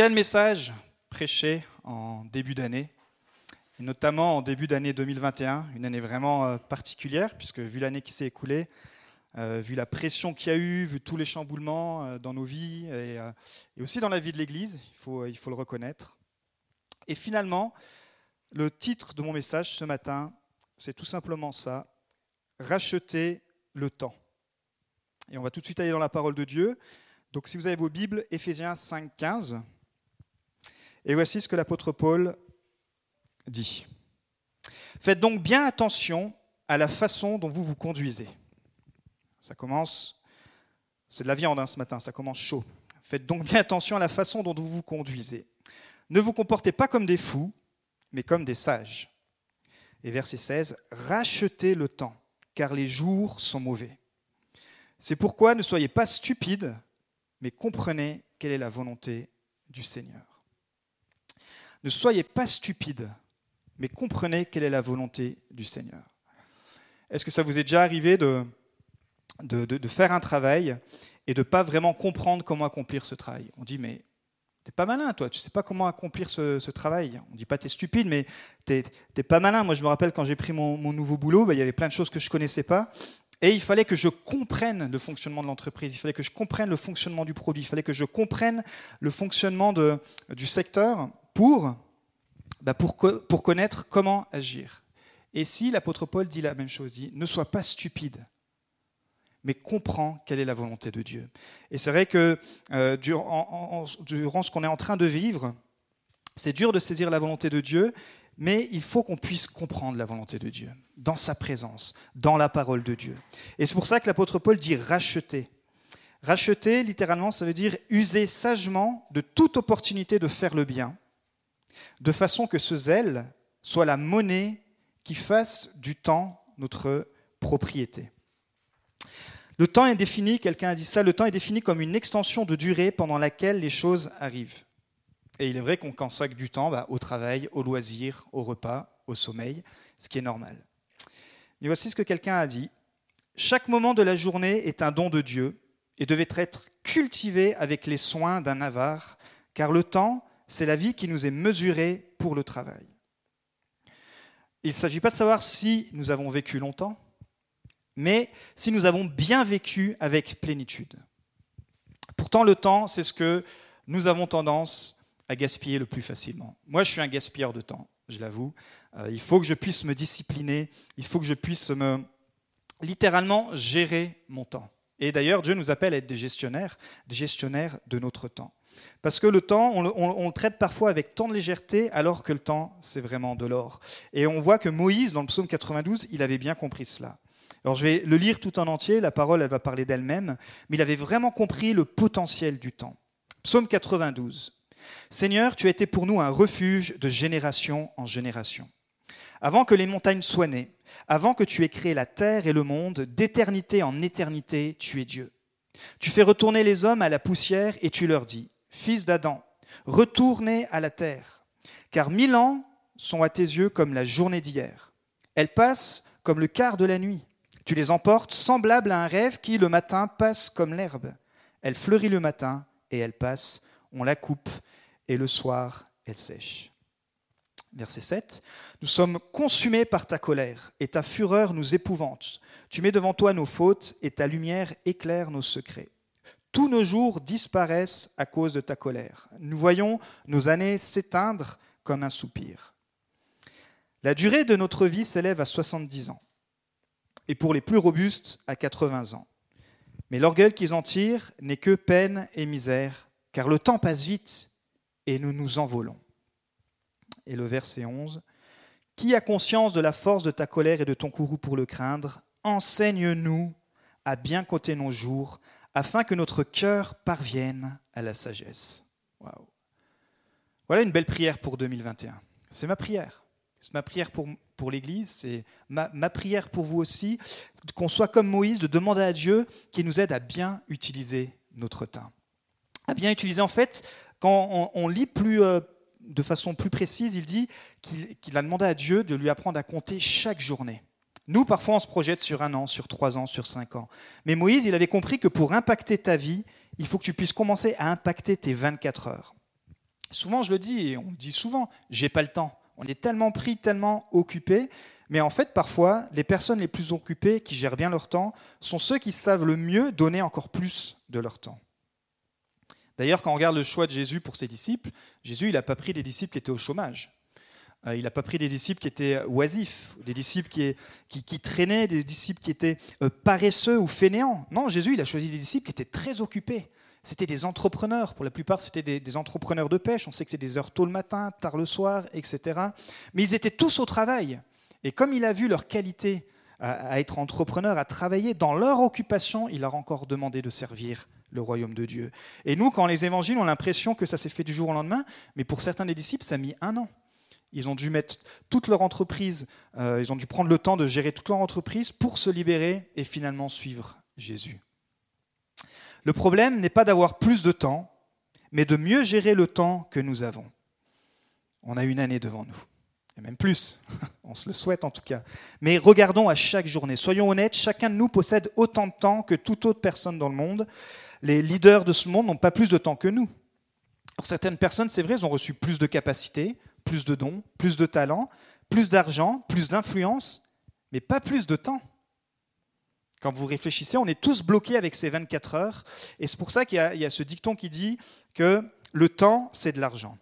Quel message prêcher en début d'année, et notamment en début d'année 2021, une année vraiment euh, particulière, puisque vu l'année qui s'est écoulée, euh, vu la pression qu'il y a eu, vu tous les chamboulements euh, dans nos vies et, aussi dans la vie de l'Église, il faut, il faut le reconnaître. Et finalement, le titre de mon message ce matin, c'est tout simplement ça, racheter le temps. Et on va tout de suite aller dans la parole de Dieu. Donc si vous avez vos Bibles, Éphésiens 5, 15. Et voici ce que l'apôtre Paul dit. Faites donc bien attention à la façon dont vous vous conduisez. Ça commence, c'est de la viande hein, ce matin, ça commence chaud. Faites donc bien attention à la façon dont vous vous conduisez. Ne vous comportez pas comme des fous, mais comme des sages. Et verset 16, rachetez le temps, car les jours sont mauvais. C'est pourquoi ne soyez pas stupides, mais comprenez quelle est la volonté du Seigneur. Ne soyez pas stupides, mais comprenez quelle est la volonté du Seigneur. Est-ce que ça vous est déjà arrivé de, de, faire un travail et de ne pas vraiment comprendre comment accomplir ce travail? On dit, mais t'es pas malin, toi, tu sais pas comment accomplir ce, travail. On dit pas t'es stupide, mais t'es pas malin. Moi, je me rappelle quand j'ai pris mon, nouveau boulot, bah, il y avait plein de choses que je connaissais pas. Et il fallait que je comprenne le fonctionnement de l'entreprise, il fallait que je comprenne le fonctionnement du produit, il fallait que je comprenne le fonctionnement de, du secteur pour, bah pour, connaître comment agir. Et si l'apôtre Paul dit la même chose, dit ne sois pas stupide, mais comprends quelle est la volonté de Dieu. Et c'est vrai que euh, durant, durant ce qu'on est en train de vivre, c'est dur de saisir la volonté de Dieu, mais il faut qu'on puisse comprendre la volonté de Dieu, dans sa présence, dans la parole de Dieu. Et c'est pour ça que l'apôtre Paul dit racheter. Racheter, littéralement, ça veut dire user sagement de toute opportunité de faire le bien, de façon que ce zèle soit la monnaie qui fasse du temps notre propriété. Le temps est défini, quelqu'un a dit ça, le temps est défini comme une extension de durée pendant laquelle les choses arrivent. Et il est vrai qu'on consacre du temps bah, au travail, au loisir, au repas, au sommeil, ce qui est normal. Mais voici ce que quelqu'un a dit. Chaque moment de la journée est un don de Dieu et devait être cultivé avec les soins d'un avare, car le temps c'est la vie qui nous est mesurée pour le travail. Il ne s'agit pas de savoir si nous avons vécu longtemps, mais si nous avons bien vécu avec plénitude. Pourtant, le temps, c'est ce que nous avons tendance à gaspiller le plus facilement. Moi, je suis un gaspilleur de temps, je l'avoue. Euh, il faut que je puisse me discipliner, il faut que je puisse me littéralement gérer mon temps. Et d'ailleurs, Dieu nous appelle à être des gestionnaires, des gestionnaires de notre temps. Parce que le temps, on le, traite parfois avec tant de légèreté, alors que le temps, c'est vraiment de l'or. Et on voit que Moïse, dans le psaume 92, il avait bien compris cela. Alors je vais le lire tout en entier, la parole, elle va parler d'elle-même, mais il avait vraiment compris le potentiel du temps. Psaume 92. Seigneur, tu as été pour nous un refuge de génération en génération. Avant que les montagnes soient nées, avant que tu aies créé la terre et le monde, d'éternité en éternité, tu es Dieu. Tu fais retourner les hommes à la poussière et tu leur dis, Fils d'Adam, retournez à la terre, car mille ans sont à tes yeux comme la journée d'hier. Elles passent comme le quart de la nuit. Tu les emportes semblables à un rêve qui, le matin, passe comme l'herbe. Elle fleurit le matin et elle passe, on la coupe, et le soir, elle sèche. Verset 7. Nous sommes consumés par ta colère, et ta fureur nous épouvante. Tu mets devant toi nos fautes, et ta lumière éclaire nos secrets. Tous nos jours disparaissent à cause de ta colère. Nous voyons nos années s'éteindre comme un soupir. La durée de notre vie s'élève à 70 ans, et pour les plus robustes, à 80 ans. Mais l'orgueil qu'ils en tirent n'est que peine et misère, car le temps passe vite et nous nous envolons. Et le verset 11. Qui a conscience de la force de ta colère et de ton courroux pour le craindre? Enseigne-nous à bien compter nos jours, afin que notre cœur parvienne à la sagesse. Voilà une belle prière pour 2021. C'est ma prière. C'est ma prière pour, pour l'Église, c'est ma, ma, prière pour vous aussi, qu'on soit comme Moïse, de demander à Dieu qu'il nous aide à bien utiliser notre temps. À bien utiliser, en fait, quand on, lit plus, euh, de façon plus précise, il dit qu'il a demandé à Dieu de lui apprendre à compter chaque journée. Nous, parfois, on se projette sur un an, sur trois ans, sur cinq ans. Mais Moïse, il avait compris que pour impacter ta vie, il faut que tu puisses commencer à impacter tes 24 heures. Souvent, je le dis, et on le dit souvent, j'ai pas le temps. On est tellement pris, tellement occupé. Mais en fait, parfois, les personnes les plus occupées, qui gèrent bien leur temps, sont ceux qui savent le mieux donner encore plus de leur temps. D'ailleurs, quand on regarde le choix de Jésus pour ses disciples, Jésus, il n'a pas pris des disciples qui étaient au chômage. Euh, il n'a pas pris des disciples qui étaient oisifs, des disciples qui, qui, traînaient, des disciples qui étaient euh, paresseux ou fainéants. Non, Jésus, il a choisi des disciples qui étaient très occupés. C'était des entrepreneurs. Pour la plupart, c'était des, entrepreneurs de pêche. On sait que c'est des heures tôt le matin, tard le soir, etc. Mais ils étaient tous au travail. Et comme il a vu leur qualité à, être entrepreneur, à travailler dans leur occupation, il leur a encore demandé de servir le royaume de Dieu. Et nous, quand les évangiles, on a l'impression que ça s'est fait du jour au lendemain, mais pour certains des disciples, ça a mis un an. Ils ont dû mettre toute leur entreprise, euh, ils ont dû prendre le temps de gérer toute leur entreprise pour se libérer et finalement suivre Jésus. Le problème n'est pas d'avoir plus de temps, mais de mieux gérer le temps que nous avons. On a une année devant nous, et même plus, on se le souhaite en tout cas. Mais regardons à chaque journée, soyons honnêtes, chacun de nous possède autant de temps que toute autre personne dans le monde. Les leaders de ce monde n'ont pas plus de temps que nous. certaines personnes, c'est vrai, ont reçu plus de capacités, plus de dons, plus de talents, plus d'argent, plus d'influence, mais pas plus de temps. Quand vous réfléchissez, on est tous bloqués avec ces 24 heures. Et c'est pour ça qu'il y, a ce dicton qui dit que le temps, c'est de l'argent.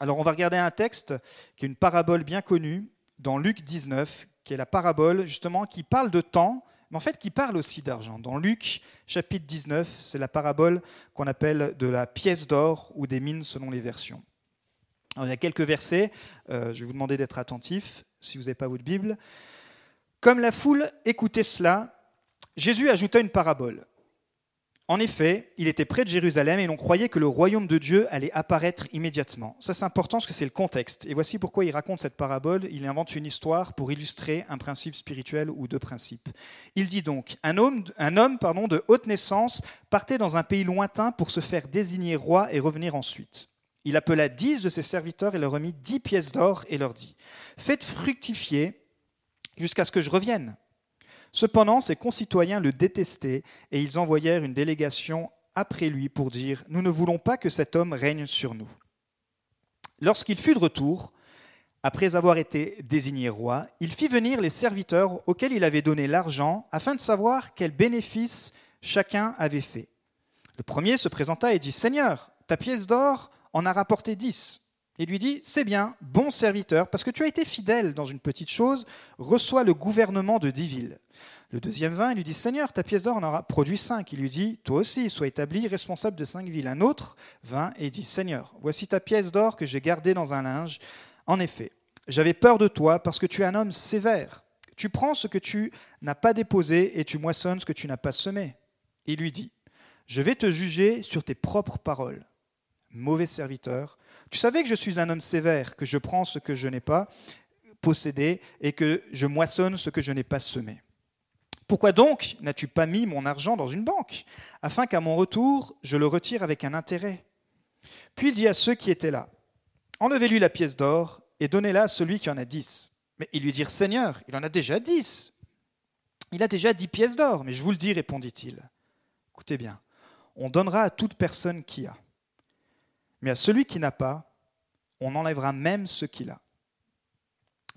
Alors on va regarder un texte qui est une parabole bien connue dans Luc 19, qui est la parabole justement qui parle de temps, mais en fait qui parle aussi d'argent. Dans Luc chapitre 19, c'est la parabole qu'on appelle de la pièce d'or ou des mines selon les versions il y a quelques versets, euh, je vais vous demander d'être attentif si vous n'avez pas votre Bible. Comme la foule écoutait cela, Jésus ajouta une parabole. En effet, il était près de Jérusalem et l'on croyait que le royaume de Dieu allait apparaître immédiatement. Ça c'est important parce que c'est le contexte. Et voici pourquoi il raconte cette parabole. Il invente une histoire pour illustrer un principe spirituel ou deux principes. Il dit donc, un homme, un homme de haute naissance partait dans un pays lointain pour se faire désigner roi et revenir ensuite. Il appela dix de ses serviteurs et leur remit dix pièces d'or et leur dit Faites fructifier jusqu'à ce que je revienne. Cependant, ses concitoyens le détestaient et ils envoyèrent une délégation après lui pour dire Nous ne voulons pas que cet homme règne sur nous. Lorsqu'il fut de retour, après avoir été désigné roi, il fit venir les serviteurs auxquels il avait donné l'argent afin de savoir quel bénéfice chacun avait fait. Le premier se présenta et dit Seigneur, ta pièce d'or en a rapporté dix. Et lui dit, c'est bien, bon serviteur, parce que tu as été fidèle dans une petite chose, reçois le gouvernement de dix villes. Le deuxième vint, il lui dit, Seigneur, ta pièce d'or en aura produit cinq. Il lui dit, toi aussi, sois établi responsable de cinq villes. Un autre vint et dit, Seigneur, voici ta pièce d'or que j'ai gardée dans un linge. En effet, j'avais peur de toi parce que tu es un homme sévère. Tu prends ce que tu n'as pas déposé et tu moissonnes ce que tu n'as pas semé. Il lui dit, je vais te juger sur tes propres paroles mauvais serviteur. Tu savais que je suis un homme sévère, que je prends ce que je n'ai pas possédé et que je moissonne ce que je n'ai pas semé. Pourquoi donc n'as-tu pas mis mon argent dans une banque, afin qu'à mon retour, je le retire avec un intérêt? Puis il dit à ceux qui étaient là, Enlevez-lui la pièce d'or et donnez-la à celui qui en a dix. Mais ils lui dirent, Seigneur, il en a déjà dix. Il a déjà dix pièces d'or. Mais je vous le dis, répondit-il. Écoutez bien, on donnera à toute personne qui a. Mais à celui qui n'a pas, on enlèvera même ce qu'il a.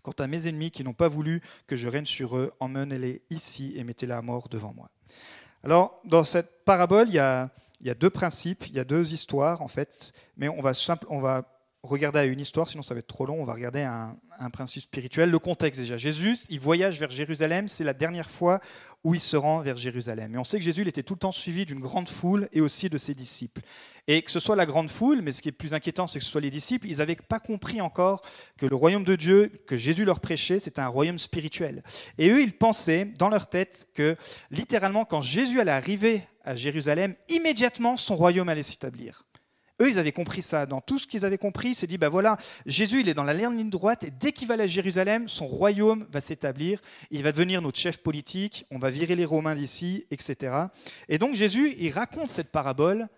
Quant à mes ennemis qui n'ont pas voulu que je règne sur eux, emmenez-les ici et mettez-les à mort devant moi. Alors, dans cette parabole, il y, a, deux principes, il y a deux histoires, en fait, mais on va, regarder à une histoire, sinon ça va être trop long, on va regarder un, un principe spirituel. Le contexte déjà, Jésus, il voyage vers Jérusalem, c'est la dernière fois où il se rend vers Jérusalem. Et on sait que Jésus était tout le temps suivi d'une grande foule et aussi de ses disciples. Et que ce soit la grande foule, mais ce qui est plus inquiétant, c'est que ce soit les disciples, ils n'avaient pas compris encore que le royaume de Dieu que Jésus leur prêchait, c'était un royaume spirituel. Et eux, ils pensaient dans leur tête que littéralement, quand Jésus allait arriver à Jérusalem, immédiatement son royaume allait s'établir. Eux, ils avaient compris ça. Dans tout ce qu'ils avaient compris, c'est dit, ben voilà, Jésus, il est dans la ligne droite, et dès qu'il va à Jérusalem, son royaume va s'établir, il va devenir notre chef politique, on va virer les Romains d'ici, etc. Et donc Jésus, il raconte cette parabole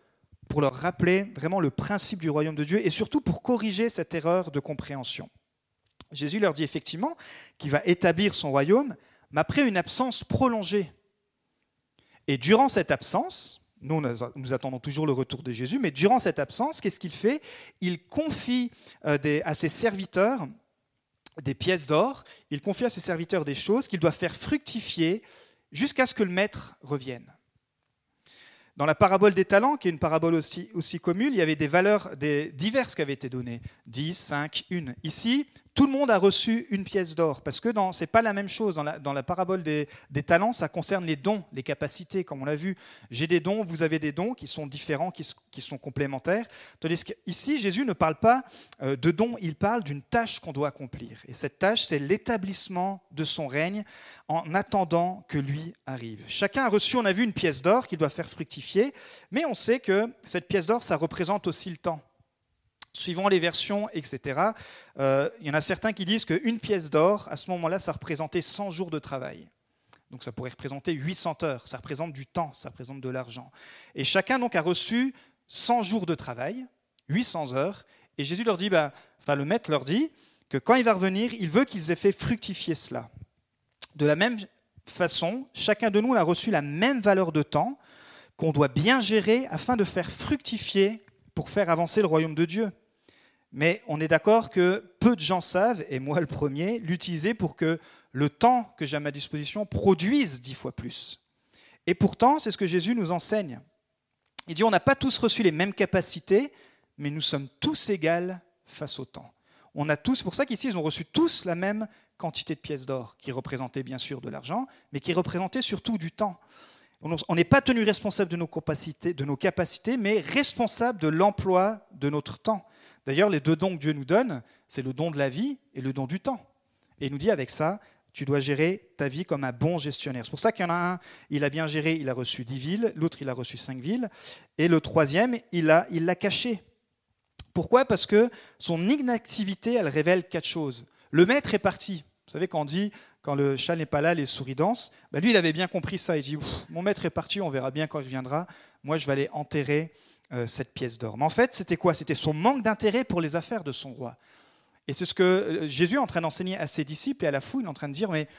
pour leur rappeler vraiment le principe du royaume de Dieu, et surtout pour corriger cette erreur de compréhension. Jésus leur dit effectivement qu'il va établir son royaume, mais après une absence prolongée. Et durant cette absence, Nous, nous attendons toujours le retour de Jésus, mais durant cette absence, qu'est-ce qu'il fait? Il confie euh, à ses serviteurs des pièces d'or, il confie à ses serviteurs des choses qu'il doit faire fructifier jusqu'à ce que le maître revienne. Dans la parabole des talents, qui est une parabole aussi, aussi commune, il y avait des valeurs des, diverses qui avaient été données. 10, 5, 1. Ici, tout le monde a reçu une pièce d'or, parce que ce n'est pas la même chose. Dans la, parabole des, talents, ça concerne les dons, les capacités, comme on l'a vu. J'ai des dons, vous avez des dons qui sont différents, qui, sont complémentaires. Tandis qu'ici, Jésus ne parle pas euh, de dons, il parle d'une tâche qu'on doit accomplir. Et cette tâche, c'est l'établissement de son règne en attendant que lui arrive. Chacun a reçu, on a vu, une pièce d'or qui doit faire fructifier, mais on sait que cette pièce d'or, ça représente aussi le temps suivant les versions, etc. Euh, il y en a certains qui disent qu'une pièce d'or, à ce moment-là, ça représentait 100 jours de travail. Donc ça pourrait représenter 800 heures, ça représente du temps, ça représente de l'argent. Et chacun donc a reçu 100 jours de travail, 800 heures, et Jésus leur dit, bah, enfin le maître leur dit que quand il va revenir, il veut qu'ils aient fait fructifier cela. De la même façon, chacun de nous a reçu la même valeur de temps qu'on doit bien gérer afin de faire fructifier pour faire avancer le royaume de Dieu. Mais on est d'accord que peu de gens savent, et moi le premier, l'utiliser pour que le temps que j'ai à ma disposition produise dix fois plus. Et pourtant, c'est ce que Jésus nous enseigne. Il dit, on n'a pas tous reçu les mêmes capacités, mais nous sommes tous égaux face au temps. On a tous, pour ça qu'ici, ils ont reçu tous la même quantité de pièces d'or, qui représentaient bien sûr de l'argent, mais qui représentaient surtout du temps. On n'est pas tenu responsable de nos, capacités, mais responsable de l'emploi de notre temps. D'ailleurs, les deux dons que Dieu nous donne, c'est le don de la vie et le don du temps. Et il nous dit avec ça, tu dois gérer ta vie comme un bon gestionnaire. C'est pour ça qu'il y en a un, il a bien géré, il a reçu dix villes, l'autre, il a reçu cinq villes, et le troisième, il l'a caché. Pourquoi? Parce que son inactivité, elle révèle quatre choses. Le maître est parti. Vous savez, quand on dit, quand le chat n'est pas là, les souris dansent, ben lui, il avait bien compris ça. Il dit, mon maître est parti, on verra bien quand il reviendra. Moi, je vais aller enterrer euh, cette pièce d'or. Mais en fait, c'était quoi? C'était son manque d'intérêt pour les affaires de son roi. Et c'est ce que euh, Jésus est en train d'enseigner à ses disciples et à la foule, il est en train de dire, mais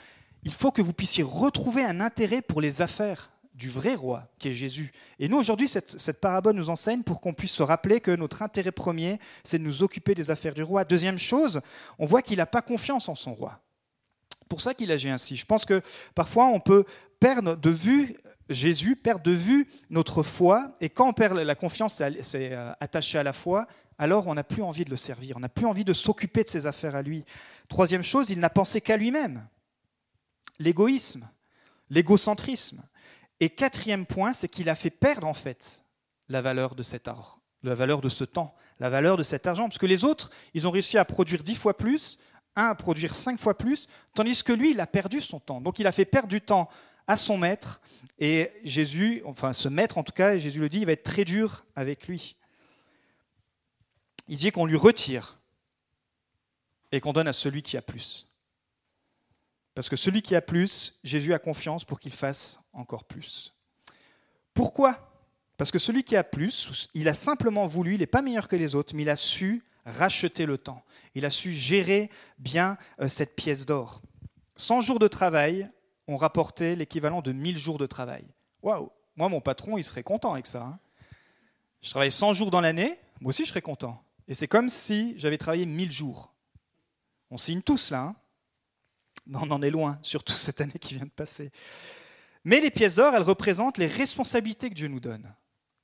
il faut que vous puissiez retrouver un intérêt pour les affaires du vrai roi, qui est Jésus. Et nous, aujourd'hui, cette, cette, parabole nous enseigne pour qu'on puisse se rappeler que notre intérêt premier, c'est de nous occuper des affaires du roi. Deuxième chose, on voit qu'il n'a pas confiance en son roi. Pour ça qu'il agit ainsi. Je pense que parfois, on peut perdre de vue Jésus, perd de vue notre foi, et quand on perd la confiance, c'est euh, attaché à la foi, alors on n'a plus envie de le servir, on n'a plus envie de s'occuper de ses affaires à lui. Troisième chose, il n'a pensé qu'à lui-même. L'égoïsme, l'égocentrisme. Et quatrième point, c'est qu'il a fait perdre en fait la valeur de cet or, la valeur de ce temps, la valeur de cet argent, parce que les autres, ils ont réussi à produire dix fois plus, à produire cinq fois plus, tandis que lui, il a perdu son temps. Donc il a fait perdre du temps à son maître. Et Jésus, enfin ce maître en tout cas, Jésus le dit, il va être très dur avec lui. Il dit qu'on lui retire et qu'on donne à celui qui a plus. Parce que celui qui a plus, Jésus a confiance pour qu'il fasse encore plus. Pourquoi? Parce que celui qui a plus, il a simplement voulu, il n'est pas meilleur que les autres, mais il a su racheter le temps. Il a su gérer bien euh, cette pièce d'or. 100 jours de travail, ont rapporté l'équivalent de 1000 jours de travail. Waouh Moi, mon patron, il serait content avec ça. Hein. je travaille 100 jours dans l'année, moi aussi, je serais content. Et c'est comme si j'avais travaillé 1000 jours. On signe tous là, hein. mais on en est loin, surtout cette année qui vient de passer. Mais les pièces d'or, elles représentent les responsabilités que Dieu nous donne.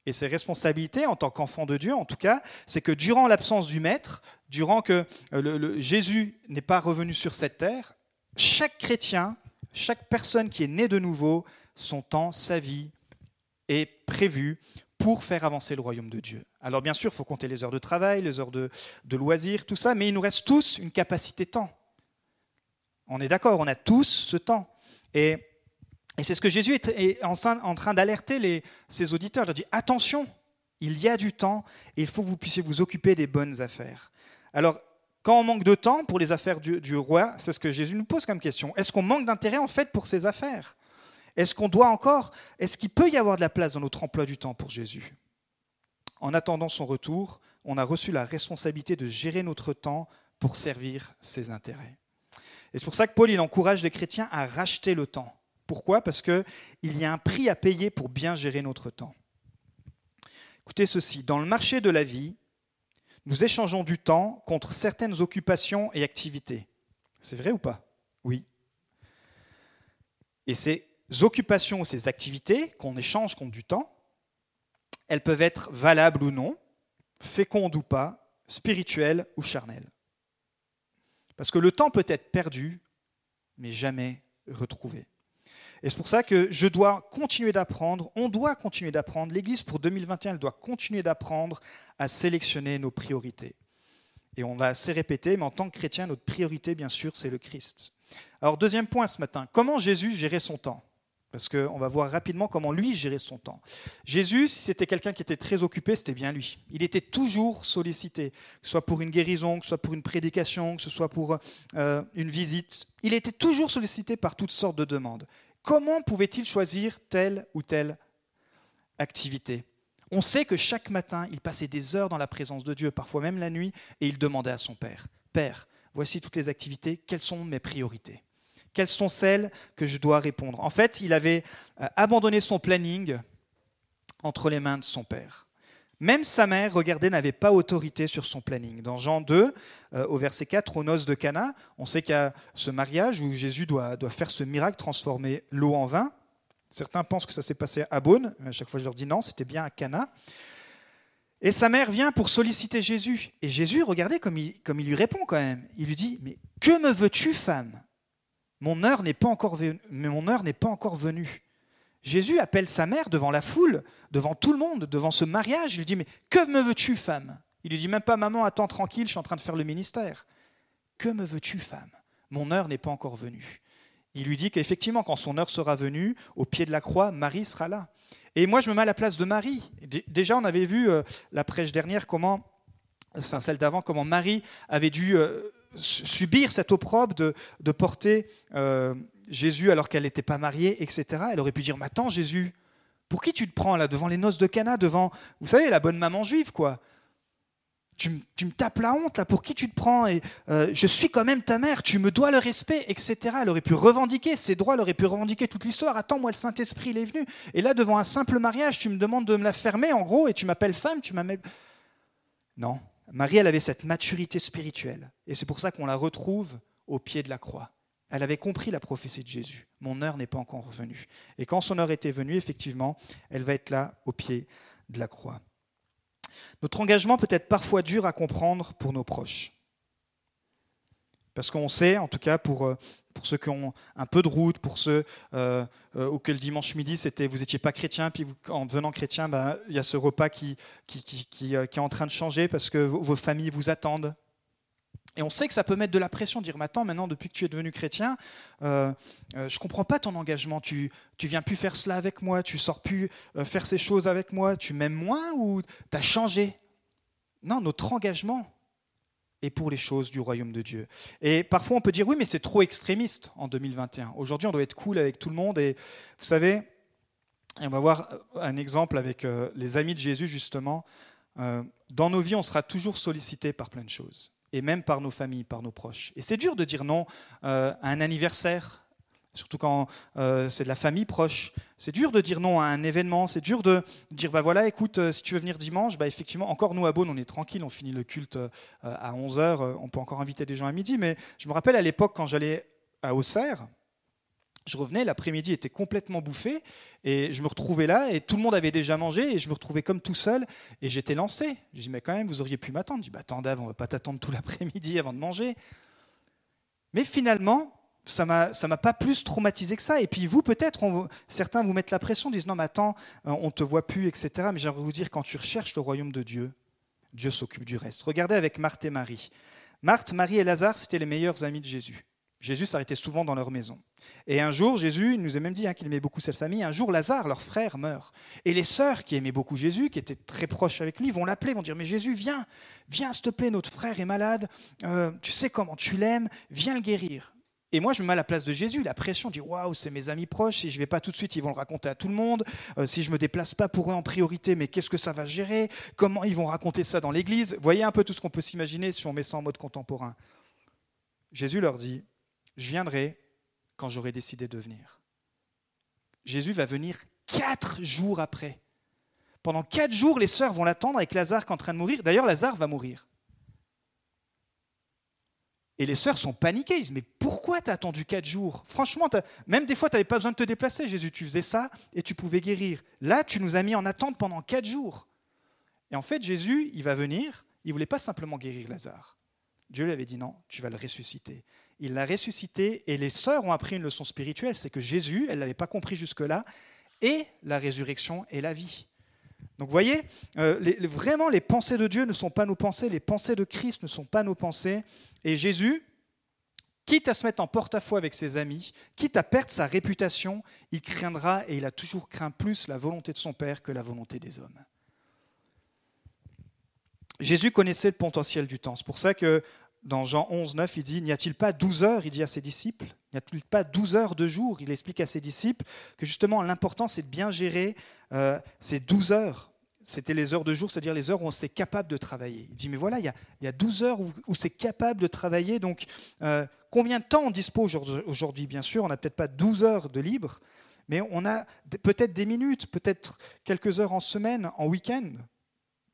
Et ces responsabilités, en tant qu'enfant de Dieu, en tout cas, c'est que durant l'absence du Maître, durant que euh, Jésus n'est pas revenu sur cette terre, chaque chrétien chaque personne qui est née de nouveau, son temps, sa vie est prévu pour faire avancer le royaume de Dieu. Alors bien sûr, il faut compter les heures de travail, les heures de, loisirs, tout ça, mais il nous reste tous une capacité temps. On est d'accord, on a tous ce temps. Et, c'est ce que Jésus est, en, train d'alerter ses auditeurs. Il leur dit, attention, il y a du temps et il faut que vous puissiez vous occuper des bonnes affaires. Alors, quand on manque de temps pour les affaires du, roi, c'est ce que Jésus nous pose comme question. Est-ce qu'on manque d'intérêt en fait pour ces affaires? Est-ce qu'on doit encore Est-ce qu'il peut y avoir de la place dans notre emploi du temps pour Jésus? En attendant son retour, on a reçu la responsabilité de gérer notre temps pour servir ses intérêts. Et c'est pour ça que Paul il encourage les chrétiens à racheter le temps. Pourquoi? Parce qu'il y a un prix à payer pour bien gérer notre temps. Écoutez ceci, dans le marché de la vie, nous échangeons du temps contre certaines occupations et activités. C'est vrai ou pas? Oui. Et ces occupations ou ces activités qu'on échange contre du temps, elles peuvent être valables ou non, fécondes ou pas, spirituelles ou charnelles. Parce que le temps peut être perdu, mais jamais retrouvé. Et c'est pour ça que je dois continuer d'apprendre, on doit continuer d'apprendre, l'Église pour 2021, elle doit continuer d'apprendre à sélectionner nos priorités. Et on l'a assez répété, mais en tant que chrétien, notre priorité, bien sûr, c'est le Christ. Alors, deuxième point ce matin, comment Jésus gérait son temps? Parce qu'on va voir rapidement comment lui gérait son temps. Jésus, si c'était quelqu'un qui était très occupé, c'était bien lui. Il était toujours sollicité, que ce soit pour une guérison, que ce soit pour une prédication, que ce soit pour euh, une visite. Il était toujours sollicité par toutes sortes de demandes. Comment pouvait-il choisir telle ou telle activité? On sait que chaque matin, il passait des heures dans la présence de Dieu, parfois même la nuit, et il demandait à son Père, Père, voici toutes les activités, quelles sont mes priorités? Quelles sont celles que je dois répondre? En fait, il avait euh, abandonné son planning entre les mains de son père. Même sa mère, regardez, n'avait pas autorité sur son planning. Dans Jean 2, euh, au verset 4, aux noces de Cana, on sait qu'il y a ce mariage où Jésus doit, faire ce miracle, transformer l'eau en vin. Certains pensent que ça s'est passé à Beaune, mais à chaque fois je leur dis non, c'était bien à Cana. Et sa mère vient pour solliciter Jésus. Et Jésus, regardez comme il, lui répond quand même. Il lui dit, mais que me veux-tu, femme? Mon heure n'est pas encore venue. Jésus appelle sa mère devant la foule, devant tout le monde, devant ce mariage. Il lui dit Mais que me veux-tu, femme? Il lui dit même pas Maman, attends tranquille, je suis en train de faire le ministère. Que me veux-tu, femme? Mon heure n'est pas encore venue. Il lui dit qu'effectivement, quand son heure sera venue, au pied de la croix, Marie sera là. Et moi, je me mets à la place de Marie. Déjà, on avait vu euh, la prêche dernière, comment, enfin celle d'avant, comment Marie avait dû euh, subir cette opprobre de, porter euh, Jésus alors qu'elle n'était pas mariée, etc. Elle aurait pu dire, mais attends Jésus, pour qui tu te prends là devant les noces de Cana, devant, vous savez, la bonne maman juive, quoi tu, me tapes la honte là, pour qui tu te prends et euh, je suis quand même ta mère, tu me dois le respect, etc. Elle aurait pu revendiquer ses droits, elle aurait pu revendiquer toute l'histoire. Attends, moi le Saint Esprit il est venu et là devant un simple mariage, tu me demandes de me la fermer en gros et tu m'appelles femme, tu m'appelles non, Marie, elle avait cette maturité spirituelle. Et c'est pour ça qu'on la retrouve au pied de la croix. Elle avait compris la prophétie de Jésus. Mon heure n'est pas encore venue. Et quand son heure était venue, effectivement, elle va être là au pied de la croix. Notre engagement peut être parfois dur à comprendre pour nos proches. Parce qu'on sait, en tout cas pour, euh, pour ceux qui ont un peu de route, pour ceux euh, euh, auxquels le dimanche midi, c'était vous n'étiez pas chrétien, puis en devenant chrétien, ben, il y a ce repas qui, qui, est en train de changer parce que vos, familles vous attendent. Et on sait que ça peut mettre de la pression, dire attends, maintenant, depuis que tu es devenu chrétien, je ne comprends pas ton engagement. Tu, tu viens plus faire cela avec moi, tu sors plus faire ces choses avec moi, tu m'aimes moins ou tu as changé? Non, notre engagement, et pour les choses du royaume de Dieu. Et parfois on peut dire oui, mais c'est trop extrémiste en 2021. Aujourd'hui, on doit être cool avec tout le monde. Et vous savez, on va voir un exemple avec euh, les amis de Jésus, justement. Euh, dans nos vies, on sera toujours sollicité par plein de choses, et même par nos familles, par nos proches. Et c'est dur de dire non euh, à un anniversaire, surtout quand euh, c'est de la famille proche. C'est dur de dire non à un événement, c'est dur de dire bah voilà, écoute, euh, si tu veux venir dimanche, bah effectivement, encore nous à Beaune, on est tranquille, on finit le culte à 11h, on peut encore inviter des gens à midi, mais je me rappelle à l'époque quand j'allais à Auxerre, je revenais, l'après-midi était complètement bouffé, et je me retrouvais là, et tout le monde avait déjà mangé, et je me retrouvais comme tout seul, et j'étais lancé. Je dis, mais quand même, vous auriez pu m'attendre. Je dis, bah attendez, on va pas t'attendre tout l'après-midi avant de manger. Mais finalement, ça ne m'a pas plus traumatisé que ça. Et puis vous, peut-être, certains vous mettent la pression, disent non, mais attends, euh, on ne te voit plus, etc. Mais j'aimerais vous dire, quand tu recherches le royaume de Dieu, Dieu s'occupe du reste. Regardez avec Marthe et Marie. Marthe, Marie et Lazare, c'était les meilleurs amis de Jésus. Jésus s'arrêtait souvent dans leur maison. Et un jour, Jésus, il nous a même dit hein, qu'il aimait beaucoup cette famille, un jour, Lazare, leur frère, meurt. Et les sœurs qui aimaient beaucoup Jésus, qui étaient très proches avec lui, vont l'appeler, vont dire, mais Jésus, viens, viens, s'il te plaît, notre frère est malade, euh, tu sais comment tu l'aimes, viens le guérir. Et moi, je me mets à la place de Jésus, la pression, dit waouh, c'est mes amis proches, si je vais pas tout de suite, ils vont le raconter à tout le monde. Euh, si je me déplace pas pour eux en priorité, mais qu'est-ce que ça va gérer? Comment ils vont raconter ça dans l'église? Voyez un peu tout ce qu'on peut s'imaginer si on met ça en mode contemporain. Jésus leur dit Je viendrai quand j'aurai décidé de venir. Jésus va venir quatre jours après Pendant quatre jours, les sœurs vont l'attendre avec Lazare qui est en train de mourir. D'ailleurs, Lazare va mourir. Et les sœurs sont paniquées. Ils disent Mais pourquoi t'as attendu quatre jours? Franchement, même des fois, tu n'avais pas besoin de te déplacer, Jésus. Tu faisais ça et tu pouvais guérir. Là, tu nous as mis en attente pendant quatre jours. Et en fait, Jésus, il va venir. Il ne voulait pas simplement guérir Lazare. Dieu lui avait dit Non, tu vas le ressusciter. Il l'a ressuscité et les sœurs ont appris une leçon spirituelle c'est que Jésus, elle ne pas compris jusque-là, est la résurrection et la vie. Donc vous voyez, euh, vraiment les pensées de Dieu ne sont pas nos pensées, les pensées de Christ ne sont pas nos pensées. Et Jésus, quitte à se mettre en porte-à-faux avec ses amis, quitte à perdre sa réputation, il craindra et il a toujours craint plus la volonté de son Père que la volonté des hommes. Jésus connaissait le potentiel du temps. C'est pour ça que dans Jean 11, 9, il dit N'y a-t-il pas 12 heures Il dit à ses disciples N'y a-t-il pas 12 heures de jour? Il explique à ses disciples que justement l'important c'est de bien gérer euh, ces 12 heures. C'était les heures de jour, c'est-à-dire les heures où on s'est capable de travailler. Il dit Mais voilà, il y a, 12 heures où, c'est capable de travailler. Donc, euh, combien de temps on dispose aujourd'hui? Bien sûr, on n'a peut-être pas 12 heures de libre, mais on a peut-être des minutes, peut-être quelques heures en semaine, en week-end.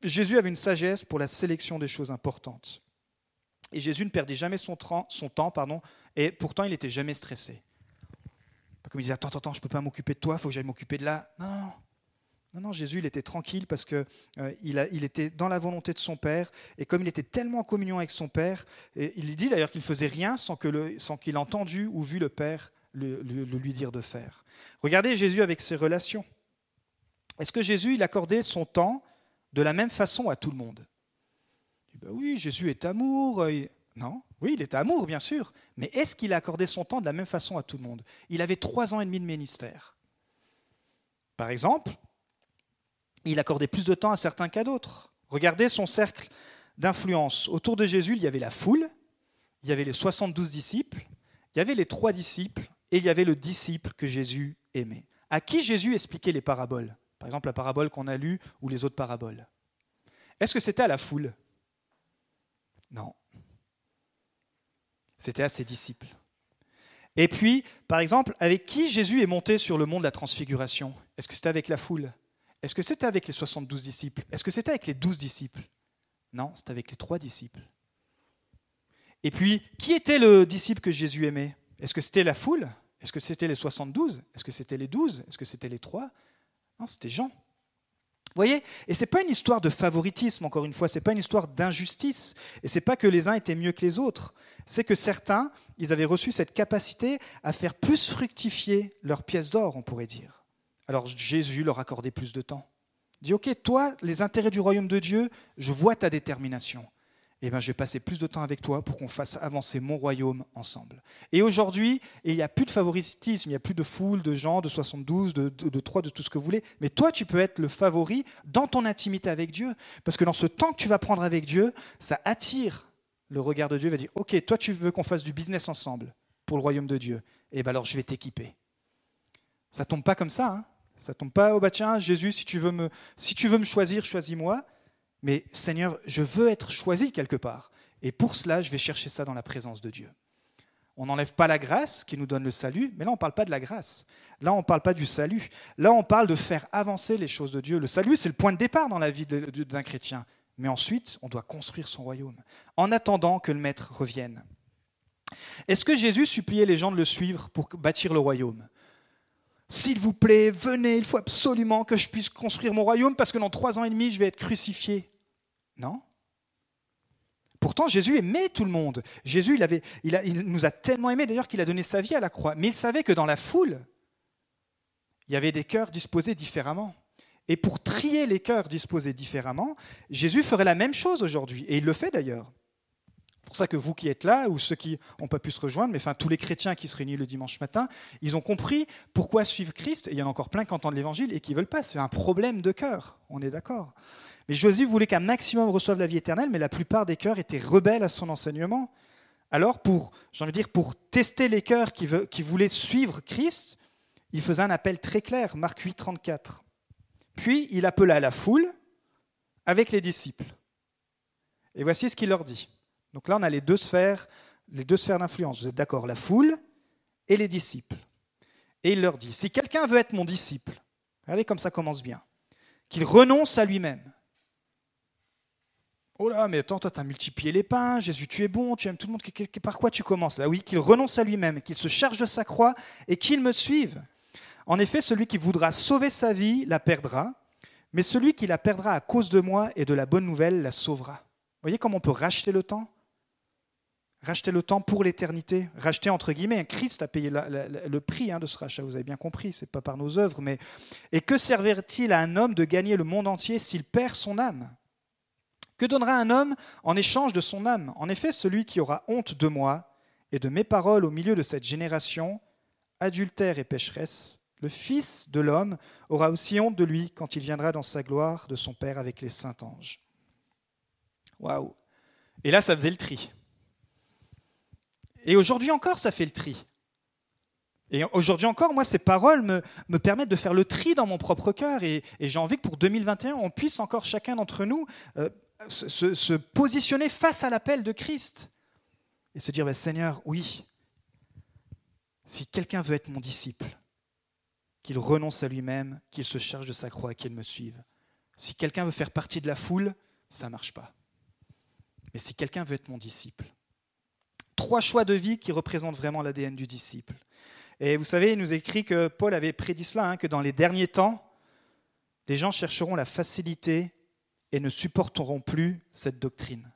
Jésus avait une sagesse pour la sélection des choses importantes. Et Jésus ne perdait jamais son, temps, pardon, et pourtant il n'était jamais stressé. Comme il disait, attends, attends, je ne peux pas m'occuper de toi, il faut que j'aille m'occuper de là. Non, non, non. Non, Jésus, il était tranquille parce qu'il euh, il était dans la volonté de son Père. Et comme il était tellement en communion avec son Père, et il dit d'ailleurs qu'il ne faisait rien sans qu'il ait entendu ou vu le Père le, lui dire de faire. Regardez Jésus avec ses relations. Est-ce que Jésus, il accordait son temps de la même façon à tout le monde? Ben oui, Jésus est amour. Euh, non, oui, il est amour, bien sûr. Mais est-ce qu'il a accordé son temps de la même façon à tout le monde? Il avait trois ans et demi de ministère. Par exemple, il accordait plus de temps à certains qu'à d'autres. Regardez son cercle d'influence. Autour de Jésus, il y avait la foule, il y avait les 72 disciples, il y avait les trois disciples, et il y avait le disciple que Jésus aimait. À qui Jésus expliquait les paraboles? Par exemple, la parabole qu'on a lue ou les autres paraboles. Est-ce que c'était à la foule? Non. C'était à ses disciples. Et puis, par exemple, avec qui Jésus est monté sur le mont de la transfiguration? Est-ce que c'était avec la foule? Est-ce que c'était avec les 72 disciples? Est-ce que c'était avec les 12 disciples? Non, c'était avec les trois disciples. Et puis, qui était le disciple que Jésus aimait? Est-ce que c'était la foule? Est-ce que c'était les 72 Est-ce que c'était les 12 Est-ce que c'était les trois? Non, c'était Jean. Vous voyez Et ce n'est pas une histoire de favoritisme, encore une fois, ce n'est pas une histoire d'injustice, et ce n'est pas que les uns étaient mieux que les autres, c'est que certains, ils avaient reçu cette capacité à faire plus fructifier leurs pièces d'or, on pourrait dire. Alors Jésus leur accordait plus de temps. Il dit, OK, toi, les intérêts du royaume de Dieu, je vois ta détermination eh ben, je vais passer plus de temps avec toi pour qu'on fasse avancer mon royaume ensemble. Et aujourd'hui, il n'y a plus de favoritisme, il n'y a plus de foule, de gens, de 72, de, de, de 3, de tout ce que vous voulez. Mais toi, tu peux être le favori dans ton intimité avec Dieu. Parce que dans ce temps que tu vas prendre avec Dieu, ça attire le regard de Dieu. Il va dire, OK, toi, tu veux qu'on fasse du business ensemble pour le royaume de Dieu. Eh bien alors, je vais t'équiper. Ça tombe pas comme ça. Hein ça tombe pas, oh bah tiens, Jésus, si tu veux me, si tu veux me choisir, choisis-moi. Mais Seigneur, je veux être choisi quelque part. Et pour cela, je vais chercher ça dans la présence de Dieu. On n'enlève pas la grâce qui nous donne le salut, mais là, on ne parle pas de la grâce. Là, on ne parle pas du salut. Là, on parle de faire avancer les choses de Dieu. Le salut, c'est le point de départ dans la vie d'un chrétien. Mais ensuite, on doit construire son royaume, en attendant que le Maître revienne. Est-ce que Jésus suppliait les gens de le suivre pour bâtir le royaume? S'il vous plaît, venez, il faut absolument que je puisse construire mon royaume parce que dans trois ans et demi, je vais être crucifié. Non Pourtant, Jésus aimait tout le monde. Jésus, il, avait, il, nous a tellement aimés d'ailleurs qu'il a donné sa vie à la croix. Mais il savait que dans la foule, il y avait des cœurs disposés différemment. Et pour trier les cœurs disposés différemment, Jésus ferait la même chose aujourd'hui. Et il le fait d'ailleurs. C'est pour ça que vous qui êtes là, ou ceux qui n'ont pas pu se rejoindre, mais enfin tous les chrétiens qui se réunissent le dimanche matin, ils ont compris pourquoi suivre Christ. Et il y en a encore plein qui entendent l'évangile et qui ne veulent pas. C'est un problème de cœur. On est d'accord. Mais Josué voulait qu'un maximum reçoive la vie éternelle, mais la plupart des cœurs étaient rebelles à son enseignement. Alors, pour, dire, pour tester les cœurs qui, qui voulaient suivre Christ, il faisait un appel très clair, Marc 8, 34. Puis il appela la foule avec les disciples. Et voici ce qu'il leur dit. Donc là, on a les deux sphères, les deux sphères d'influence. Vous êtes d'accord La foule et les disciples. Et il leur dit si quelqu'un veut être mon disciple, regardez comme ça commence bien qu'il renonce à lui-même. Oh là, mais attends, toi, tu as multiplié les pains, Jésus, tu es bon, tu aimes tout le monde, par quoi tu commences Là, oui, qu'il renonce à lui-même, qu'il se charge de sa croix et qu'il me suive. En effet, celui qui voudra sauver sa vie la perdra, mais celui qui la perdra à cause de moi et de la bonne nouvelle la sauvera. Vous voyez comment on peut racheter le temps? Racheter le temps pour l'éternité, racheter entre guillemets. Christ a payé le prix hein, de ce rachat, vous avez bien compris, c'est pas par nos œuvres. Mais et que servirait-il à un homme de gagner le monde entier s'il perd son âme? Que donnera un homme en échange de son âme? En effet, celui qui aura honte de moi et de mes paroles au milieu de cette génération, adultère et pécheresse, le Fils de l'homme aura aussi honte de lui quand il viendra dans sa gloire de son Père avec les saints anges. Waouh Et là, ça faisait le tri. Et aujourd'hui encore, ça fait le tri. Et aujourd'hui encore, moi, ces paroles me, me, permettent de faire le tri dans mon propre cœur. Et, j'ai envie que pour 2021, on puisse encore chacun d'entre nous euh, se, positionner face à l'appel de Christ et se dire, bah, Seigneur, oui, si quelqu'un veut être mon disciple, qu'il renonce à lui-même, qu'il se charge de sa croix qu'il me suive. Si quelqu'un veut faire partie de la foule, ça ne marche pas. Mais si quelqu'un veut être mon disciple, trois choix de vie qui représentent vraiment l'ADN du disciple. Et vous savez, il nous écrit que Paul avait prédit cela, hein, que dans les derniers temps, les gens chercheront la facilité et ne supporteront plus cette doctrine.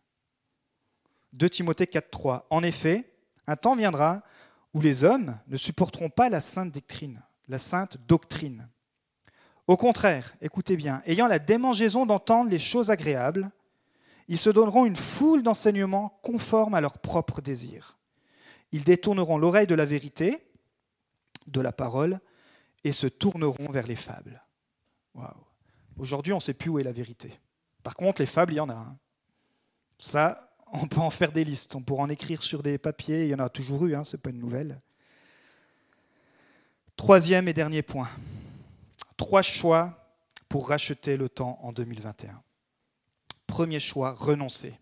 2 Timothée 4.3. En effet, un temps viendra où les hommes ne supporteront pas la sainte doctrine, la sainte doctrine. Au contraire, écoutez bien, ayant la démangeaison d'entendre les choses agréables, ils se donneront une foule d'enseignements conformes à leurs propres désirs. Ils détourneront l'oreille de la vérité, de la parole, et se tourneront vers les fables. Aujourd'hui, on ne sait plus où est la vérité. Par contre, les fables, il y en a. Ça, on peut en faire des listes, on pourra en écrire sur des papiers, il y en a toujours eu, hein, ce n'est pas une nouvelle. Troisième et dernier point. Trois choix pour racheter le temps en 2021. Premier choix, renoncer.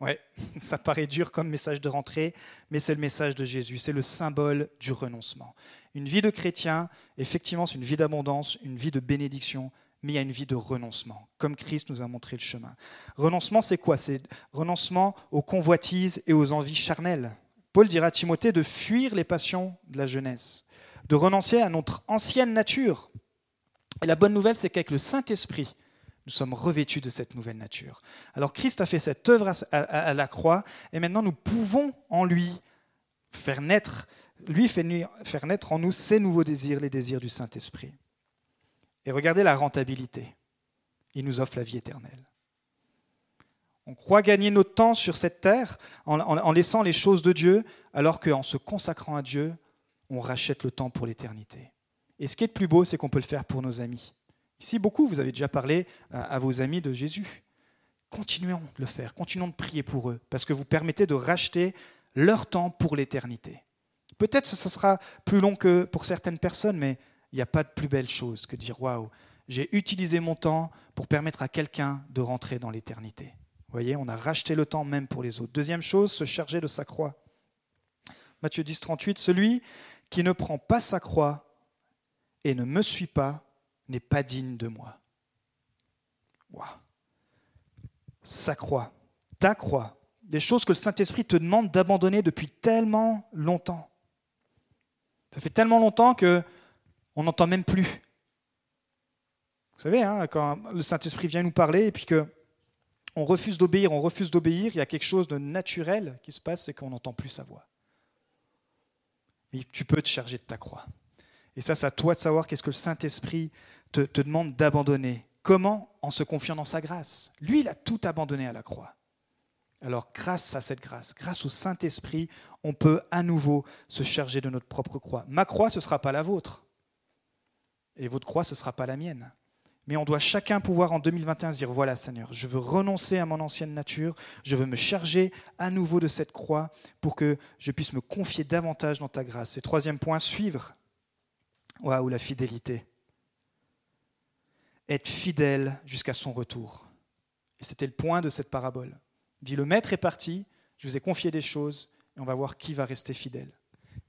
Ouais, ça paraît dur comme message de rentrée, mais c'est le message de Jésus, c'est le symbole du renoncement. Une vie de chrétien, effectivement, c'est une vie d'abondance, une vie de bénédiction, mais il une vie de renoncement, comme Christ nous a montré le chemin. Renoncement, c'est quoi? C'est renoncement aux convoitises et aux envies charnelles. Paul dira à Timothée de fuir les passions de la jeunesse, de renoncer à notre ancienne nature. Et la bonne nouvelle, c'est qu'avec le Saint-Esprit, nous sommes revêtus de cette nouvelle nature. Alors Christ a fait cette œuvre à, la croix, et maintenant nous pouvons en lui faire naître, lui faire naître en nous ces nouveaux désirs, les désirs du Saint-Esprit. Et regardez la rentabilité. Il nous offre la vie éternelle. On croit gagner notre temps sur cette terre en, laissant les choses de Dieu, alors qu'en se consacrant à Dieu, on rachète le temps pour l'éternité. Et ce qui est le plus beau, c'est qu'on peut le faire pour nos amis. Ici, beaucoup, vous avez déjà parlé à, vos amis de Jésus. Continuons de le faire, continuons de prier pour eux, parce que vous permettez de racheter leur temps pour l'éternité. Peut-être ce sera plus long que pour certaines personnes, mais il n'y a pas de plus belle chose que de dire Waouh, j'ai utilisé mon temps pour permettre à quelqu'un de rentrer dans l'éternité. Vous voyez, on a racheté le temps même pour les autres. Deuxième chose, se charger de sa croix. Matthieu 10, 38, celui qui ne prend pas sa croix et ne me suit pas n'est pas digne de moi. Waouh. Sa croix, ta croix, des choses que le Saint-Esprit te demande d'abandonner depuis tellement longtemps. Ça fait tellement longtemps que on n'entend même plus. Vous savez, hein, quand le Saint-Esprit vient nous parler et puis que on refuse d'obéir, on refuse d'obéir, il y a quelque chose de naturel qui se passe, c'est qu'on n'entend plus sa voix. Et tu peux te charger de ta croix. Et ça, c'est à toi de savoir qu'est-ce que le Saint-Esprit te, te demande d'abandonner. Comment? En se confiant dans sa grâce. Lui, il a tout abandonné à la croix. Alors, grâce à cette grâce, grâce au Saint-Esprit, on peut à nouveau se charger de notre propre croix. Ma croix, ce ne sera pas la vôtre. Et votre croix, ce ne sera pas la mienne. Mais on doit chacun pouvoir en 2021 se dire, voilà Seigneur, je veux renoncer à mon ancienne nature, je veux me charger à nouveau de cette croix pour que je puisse me confier davantage dans ta grâce. Et troisième point, suivre. Waouh, la fidélité. Être fidèle jusqu'à son retour. Et c'était le point de cette parabole. Il dit, le maître est parti, je vous ai confié des choses, et on va voir qui va rester fidèle.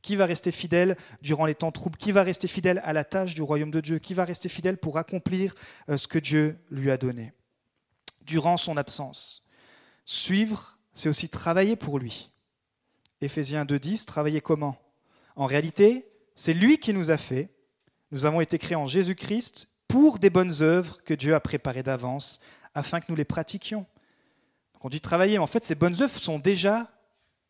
Qui va rester fidèle durant les temps troubles? Qui va rester fidèle à la tâche du royaume de Dieu? Qui va rester fidèle pour accomplir euh, ce que Dieu lui a donné? Durant son absence Suivre, c'est aussi travailler pour lui. Éphésiens 2.10, travailler comment? En réalité, c'est lui qui nous a fait. Nous avons été créés en Jésus-Christ pour des bonnes œuvres que Dieu a préparées d'avance afin que nous les pratiquions. on dit travailler, mais en fait, ces bonnes œuvres sont déjà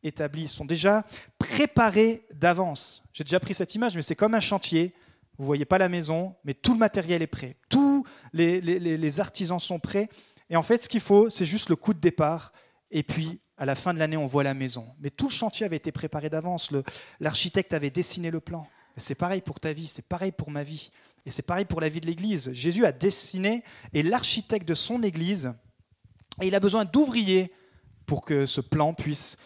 établies, sont déjà préparées d'avance. J'ai déjà pris cette image, mais c'est comme un chantier. Vous voyez pas la maison, mais tout le matériel est prêt. Tous les, les artisans sont prêts. Et en fait, ce qu'il faut, c'est juste le coup de départ. Et puis, à la fin de l'année, on voit la maison. Mais tout le chantier avait été préparé d'avance. L'architecte avait dessiné le plan. C'est pareil pour ta vie, c'est pareil pour ma vie. Et c'est pareil pour la vie de l'Église. Jésus a dessiné, et l'architecte de son Église, et il a besoin d'ouvriers pour que ce plan puisse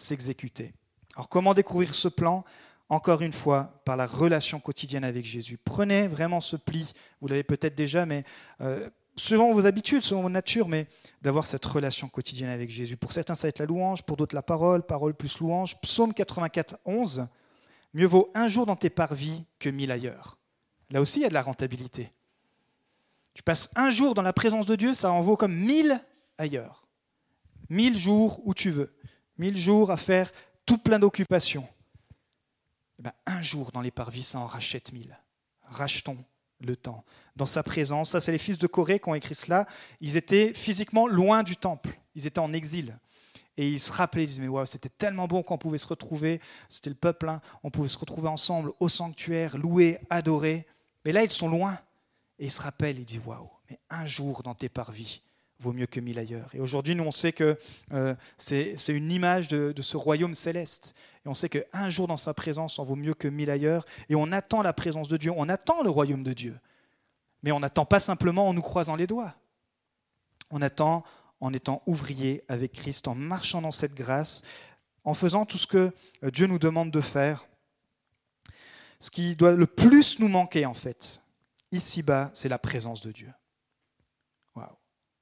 s'exécuter. Alors comment découvrir ce plan? Encore une fois, par la relation quotidienne avec Jésus. Prenez vraiment ce pli, vous l'avez peut-être déjà, mais euh, selon vos habitudes, selon votre nature, mais d'avoir cette relation quotidienne avec Jésus. Pour certains, ça va être la louange, pour d'autres, la parole, parole plus louange. Psaume 84, 11, mieux vaut un jour dans tes parvis que mille ailleurs. Là aussi, il y a de la rentabilité. Tu passes un jour dans la présence de Dieu, ça en vaut comme mille ailleurs. Mille jours où tu veux. Mille jours à faire tout plein d'occupations. Eh ben, un jour dans les parvis, ça en rachète mille. Rachetons le temps. Dans sa présence, ça c'est les fils de Corée qui ont écrit cela, ils étaient physiquement loin du temple, ils étaient en exil. Et ils se rappelaient, ils disaient, mais wow, c'était tellement bon qu'on pouvait se retrouver, c'était le peuple, hein, on pouvait se retrouver ensemble au sanctuaire, louer, adorer. Mais là, ils sont loin. Et ils se rappellent, ils disent Waouh, mais un jour dans tes parvis vaut mieux que mille ailleurs. Et aujourd'hui, nous, on sait que euh, c'est une image de, ce royaume céleste. Et on sait qu'un jour dans sa présence en vaut mieux que mille ailleurs. Et on attend la présence de Dieu, on attend le royaume de Dieu. Mais on n'attend pas simplement en nous croisant les doigts. On attend en étant ouvrier avec Christ, en marchant dans cette grâce, en faisant tout ce que euh, Dieu nous demande de faire ce qui doit le plus nous manquer, en fait, ici-bas, c'est la présence de Dieu.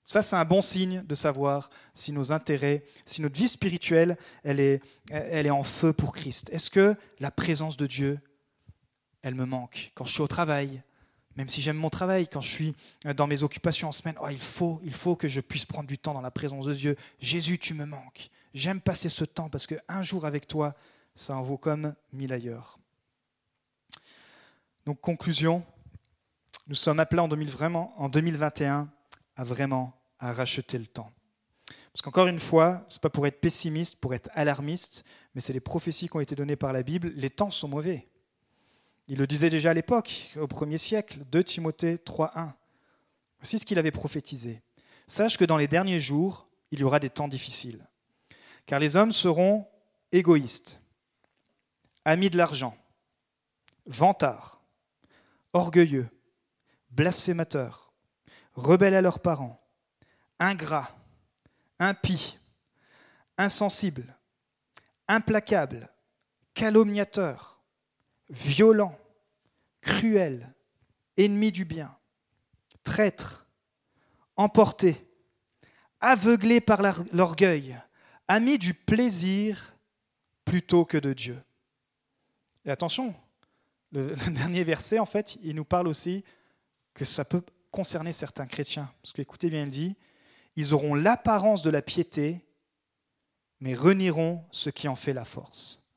Ça, c'est un bon signe de savoir si nos intérêts, si notre vie spirituelle, elle est, elle est en feu pour Christ. Est-ce que la présence de Dieu, elle me manque quand je suis au travail? Même si j'aime mon travail, quand je suis dans mes occupations en semaine, oh, il, faut, il faut que je puisse prendre du temps dans la présence de Dieu. Jésus, tu me manques. J'aime passer ce temps parce qu'un jour avec toi, ça en vaut comme mille ailleurs. Donc conclusion, nous sommes appelés en 2021 à vraiment à racheter le temps. Parce qu'encore une fois, ce n'est pas pour être pessimiste, pour être alarmiste, mais c'est les prophéties qui ont été données par la Bible. Les temps sont mauvais. Il le disait déjà à l'époque, au premier siècle, 2 Timothée 3.1. Voici ce qu'il avait prophétisé. Sache que dans les derniers jours, il y aura des temps difficiles. Car les hommes seront égoïstes, amis de l'argent, vantards, orgueilleux, blasphémateurs, rebelles à leurs parents, ingrats, impies, insensibles, implacables, calomniateurs, violents, cruels, ennemis du bien, traîtres, emportés, aveuglés par l'orgueil, amis du plaisir plutôt que de Dieu. Et attention, le, dernier verset, en fait, il nous parle aussi que ça peut concerner certains chrétiens. Parce que, écoutez bien, il dit, ils auront l'apparence de la piété, mais renieront ce qui en fait la force.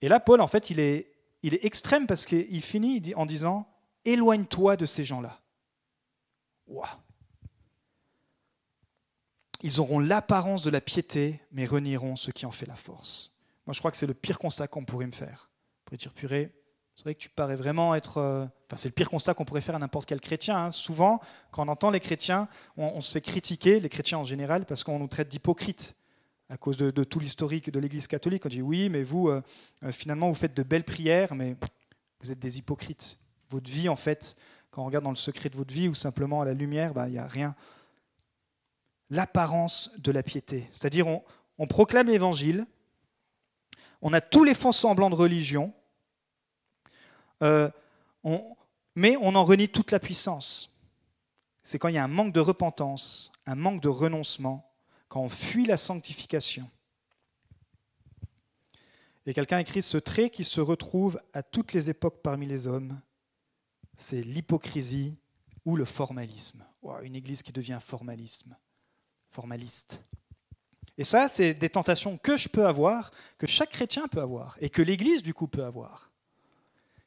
Et là, Paul, en fait, il est, extrême parce qu'il finit en disant, éloigne-toi de ces gens-là. Ils auront l'apparence de la piété, mais renieront ce qui en fait la force. Moi, je crois que c'est le pire constat qu'on pourrait me faire purée, c'est vrai que tu parais vraiment être. Euh, enfin, c'est le pire constat qu'on pourrait faire à n'importe quel chrétien. Hein. Souvent, quand on entend les chrétiens, on, se fait critiquer, les chrétiens en général, parce qu'on nous traite d'hypocrites à cause de, tout l'historique de l'Église catholique. On dit oui, mais vous, euh, euh, finalement, vous faites de belles prières, mais vous êtes des hypocrites. Votre vie, en fait, quand on regarde dans le secret de votre vie ou simplement à la lumière, bah, il n'y a rien. L'apparence de la piété. C'est-à-dire, on, on proclame l'Évangile, on a tous les faux semblants de religion, euh, mais on en renie toute la puissance. C'est quand il y a un manque de repentance, un manque de renoncement, quand on fuit la sanctification. Et quelqu'un écrit ce trait qui se retrouve à toutes les époques parmi les hommes, c'est l'hypocrisie ou le formalisme. une église qui devient formalisme, formaliste. Et ça, c'est des tentations que je peux avoir, que chaque chrétien peut avoir, et que l'Église, du coup, peut avoir.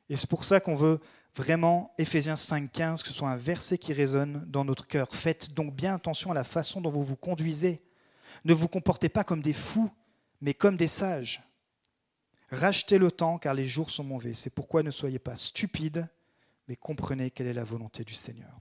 Et c'est pour ça qu'on veut vraiment, Éphésiens 5.15, que ce soit un verset qui résonne dans notre cœur. Faites donc bien attention à la façon dont vous vous conduisez. Ne vous comportez pas comme des fous, mais comme des sages. Rachetez le temps, car les jours sont mauvais. C'est pourquoi ne soyez pas stupides, mais comprenez quelle est la volonté du Seigneur.